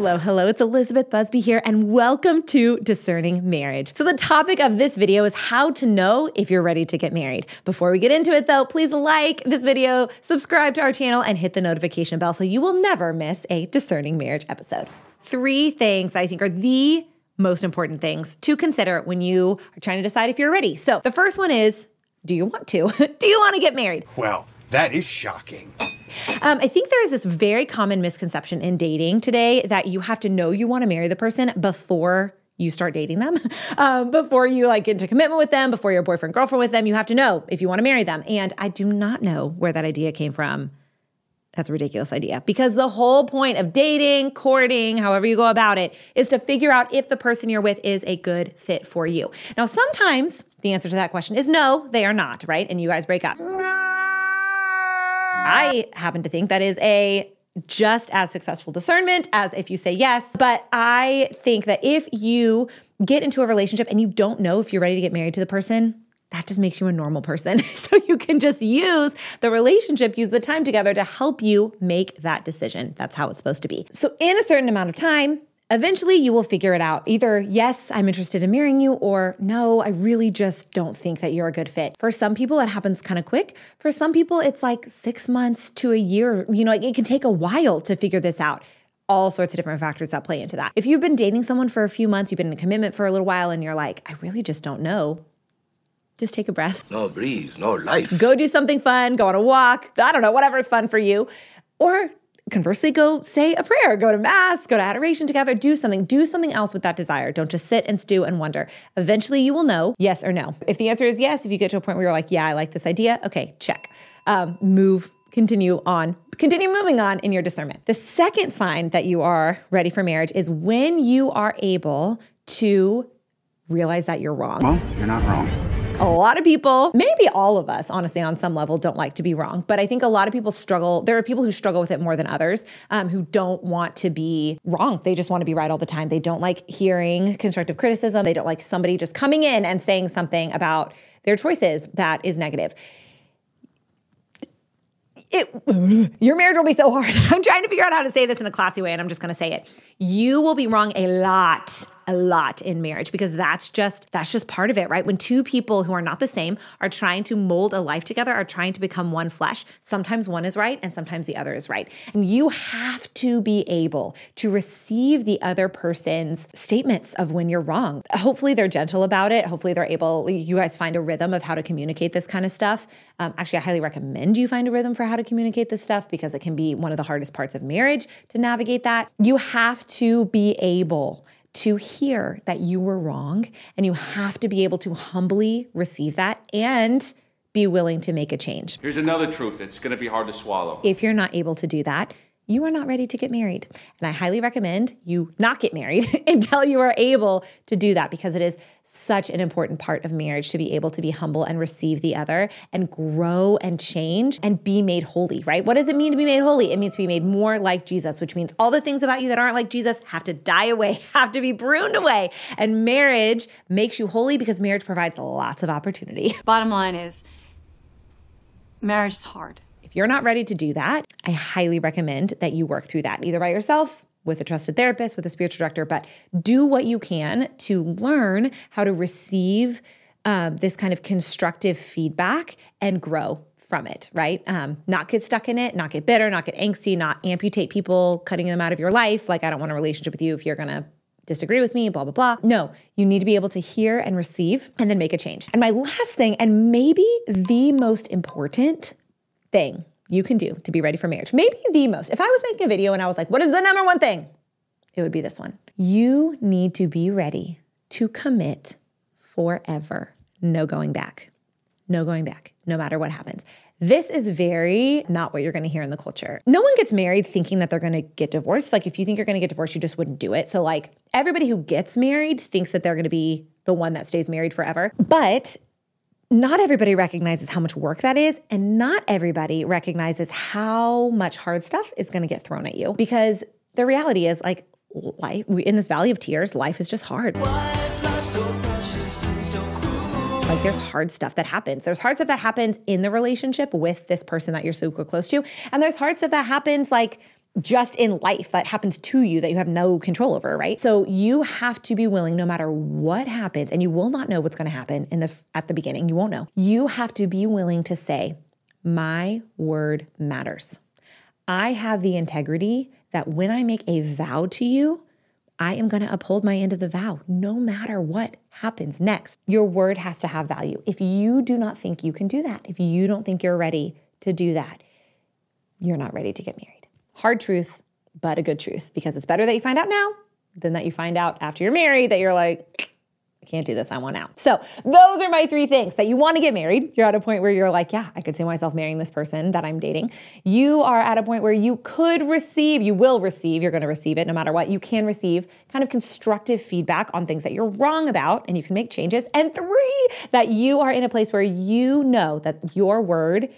Hello, hello, it's Elizabeth Busby here, and welcome to Discerning Marriage. So, the topic of this video is how to know if you're ready to get married. Before we get into it, though, please like this video, subscribe to our channel, and hit the notification bell so you will never miss a Discerning Marriage episode. Three things that I think are the most important things to consider when you are trying to decide if you're ready. So, the first one is do you want to? do you want to get married? Well, that is shocking. Um, I think there is this very common misconception in dating today that you have to know you want to marry the person before you start dating them, um, before you like get into commitment with them, before you're boyfriend girlfriend with them. You have to know if you want to marry them. And I do not know where that idea came from. That's a ridiculous idea because the whole point of dating, courting, however you go about it, is to figure out if the person you're with is a good fit for you. Now, sometimes the answer to that question is no, they are not, right? And you guys break up. I happen to think that is a just as successful discernment as if you say yes. But I think that if you get into a relationship and you don't know if you're ready to get married to the person, that just makes you a normal person. so you can just use the relationship, use the time together to help you make that decision. That's how it's supposed to be. So, in a certain amount of time, Eventually, you will figure it out. Either, yes, I'm interested in marrying you, or no, I really just don't think that you're a good fit. For some people, it happens kind of quick. For some people, it's like six months to a year. You know, it can take a while to figure this out all sorts of different factors that play into that. If you've been dating someone for a few months, you've been in a commitment for a little while, and you're like, I really just don't know, just take a breath. No breeze, no life. Go do something fun, go on a walk, I don't know, whatever's fun for you. Or conversely, go say a prayer, go to mass, go to adoration together, do something, do something else with that desire. Don't just sit and stew and wonder. Eventually, you will know yes or no. If the answer is yes, if you get to a point where you're like, yeah, I like this idea, okay, check. Um, move continue on, continue moving on in your discernment. The second sign that you are ready for marriage is when you are able to realize that you're wrong. Well, you're not wrong. A lot of people, maybe all of us, honestly, on some level, don't like to be wrong. But I think a lot of people struggle. There are people who struggle with it more than others um, who don't want to be wrong. They just want to be right all the time. They don't like hearing constructive criticism. They don't like somebody just coming in and saying something about their choices that is negative. It, your marriage will be so hard. I'm trying to figure out how to say this in a classy way, and I'm just going to say it. You will be wrong a lot a lot in marriage because that's just that's just part of it, right? When two people who are not the same are trying to mold a life together, are trying to become one flesh, sometimes one is right and sometimes the other is right. And you have to be able to receive the other person's statements of when you're wrong. Hopefully they're gentle about it. Hopefully they're able you guys find a rhythm of how to communicate this kind of stuff. Um, actually, I highly recommend you find a rhythm for how to communicate this stuff because it can be one of the hardest parts of marriage to navigate that. You have to be able to hear that you were wrong. And you have to be able to humbly receive that and be willing to make a change. Here's another truth that's going to be hard to swallow. If you're not able to do that, you are not ready to get married. And I highly recommend you not get married until you are able to do that because it is such an important part of marriage to be able to be humble and receive the other and grow and change and be made holy, right? What does it mean to be made holy? It means to be made more like Jesus, which means all the things about you that aren't like Jesus have to die away, have to be pruned away. And marriage makes you holy because marriage provides lots of opportunity. Bottom line is, marriage is hard. If you're not ready to do that, I highly recommend that you work through that either by yourself with a trusted therapist, with a spiritual director, but do what you can to learn how to receive um, this kind of constructive feedback and grow from it, right? Um, not get stuck in it, not get bitter, not get angsty, not amputate people, cutting them out of your life. Like, I don't want a relationship with you if you're gonna disagree with me, blah, blah, blah. No, you need to be able to hear and receive and then make a change. And my last thing, and maybe the most important thing you can do to be ready for marriage. Maybe the most. If I was making a video and I was like, what is the number one thing? It would be this one. You need to be ready to commit forever. No going back. No going back, no matter what happens. This is very not what you're to hear in the culture. No one gets married thinking that they're to get divorced. Like, if you think you're to get divorced, you just wouldn't do it. So, like, everybody who gets married thinks that they're to be the one that stays married forever. But not everybody recognizes how much work that is, and not everybody recognizes how much hard stuff is going to get thrown at you. Because the reality is, like, life in this valley of tears, life is just hard. Like there's hard stuff that happens. There's hard stuff that happens in the relationship with this person that you're super close to. And there's hard stuff that happens like just in life that happens to you that you have no control over, right? So you have to be willing no matter what happens and you will not know what's going to happen in the at the beginning. You won't know. You have to be willing to say, "My word matters." I have the integrity that when I make a vow to you, I am going to uphold my end of the vow no matter what happens next. Your word has to have value. If you do not think you can do that, if you don't think you're ready to do that, you're not ready to get married. Hard truth, but a good truth because it's better that you find out now than that you find out after you're married that you're like, I can't do this. I want out. So, those are my three things that you want to get married. You're at a point where you're like, yeah, I could see myself marrying this person that I'm dating. You are at a point where you could receive, you will receive, you're going to receive it no matter what. You can receive kind of constructive feedback on things that you're wrong about and you can make changes. And three, that you are in a place where you know that your word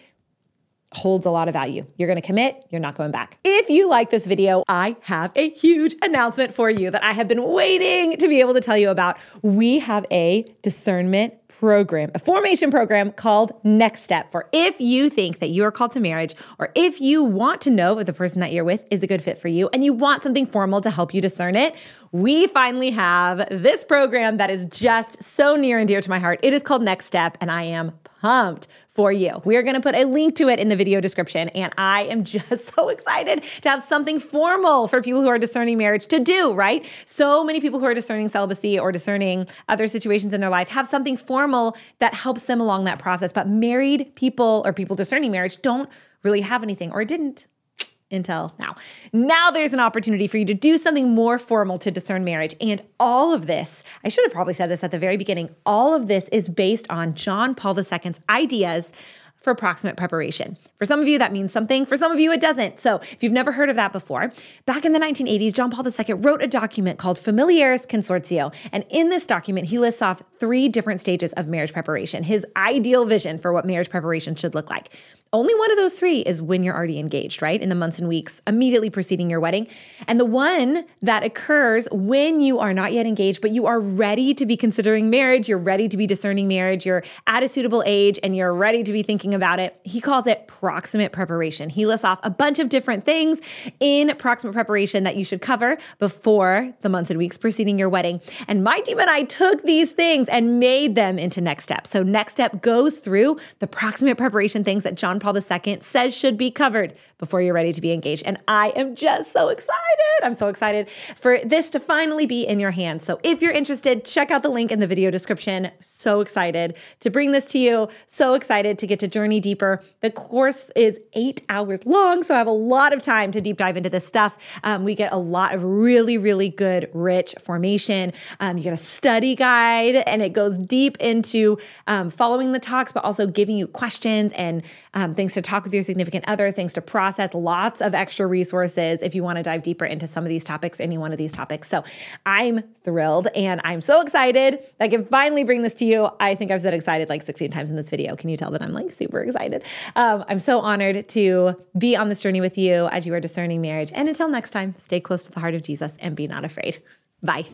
holds a lot of value. You're going to commit, you're not going back. If you like this video, I have a huge announcement for you that I have been waiting to be able to tell you about. We have a discernment program, a formation program called Next Step for if you think that you are called to marriage or if you want to know if the person that you're with is a good fit for you and you want something formal to help you discern it, we finally have this program that is just so near and dear to my heart. It is called Next Step and I am pumped for you. We are going to put a link to it in the video description. And I am just so excited to have something formal for people who are discerning marriage to do, right? So many people who are discerning celibacy or discerning other situations in their life have something formal that helps them along that process. But married people or people discerning marriage don't really have anything or didn't until now. Now there's an opportunity for you to do something more formal to discern marriage. And all of this, I should have probably said this at the very beginning, all of this is based on John Paul II's ideas for proximate preparation. For some of you, that means something. For some of you, it doesn't. So, if you've never heard of that before, back in the 1980s, John Paul II wrote a document called Familiaris Consortio. And in this document, he lists off three different stages of marriage preparation, his ideal vision for what marriage preparation should look like. Only one of those three is when you're already engaged, right? In the months and weeks immediately preceding your wedding. And the one that occurs when you are not yet engaged, but you are ready to be considering marriage, you're ready to be discerning marriage, you're at a suitable age, and you're ready to be thinking about it. He calls it proximate preparation. He lists off a bunch of different things in proximate preparation that you should cover before the months and weeks preceding your wedding. And my team and I took these things and made them into Next Step. So, Next Step goes through the proximate preparation things that John Paul II says should be covered before you're ready to be engaged. And I am just so excited. I'm so excited for this to finally be in your hands. So if you're interested, check out the link in the video description. So excited to bring this to you. So excited to get to journey deeper. The course is eight hours long, so I have a lot of time to deep dive into this stuff. Um, we get a lot of really, really good, rich formation. Um, you get a study guide, and it goes deep into um, following the talks, but also giving you questions and um, things to talk with your significant other, things to process, lots of extra resources if you want to dive deeper into some of these topics, any one of these topics. So I'm thrilled and I'm so excited that I can finally bring this to you. I think I've said excited like 16 times in this video. Can you tell that I'm like super excited? Um, I'm so honored to be on this journey with you as you are discerning marriage. And until next time, stay close to the heart of Jesus and be not afraid. Bye.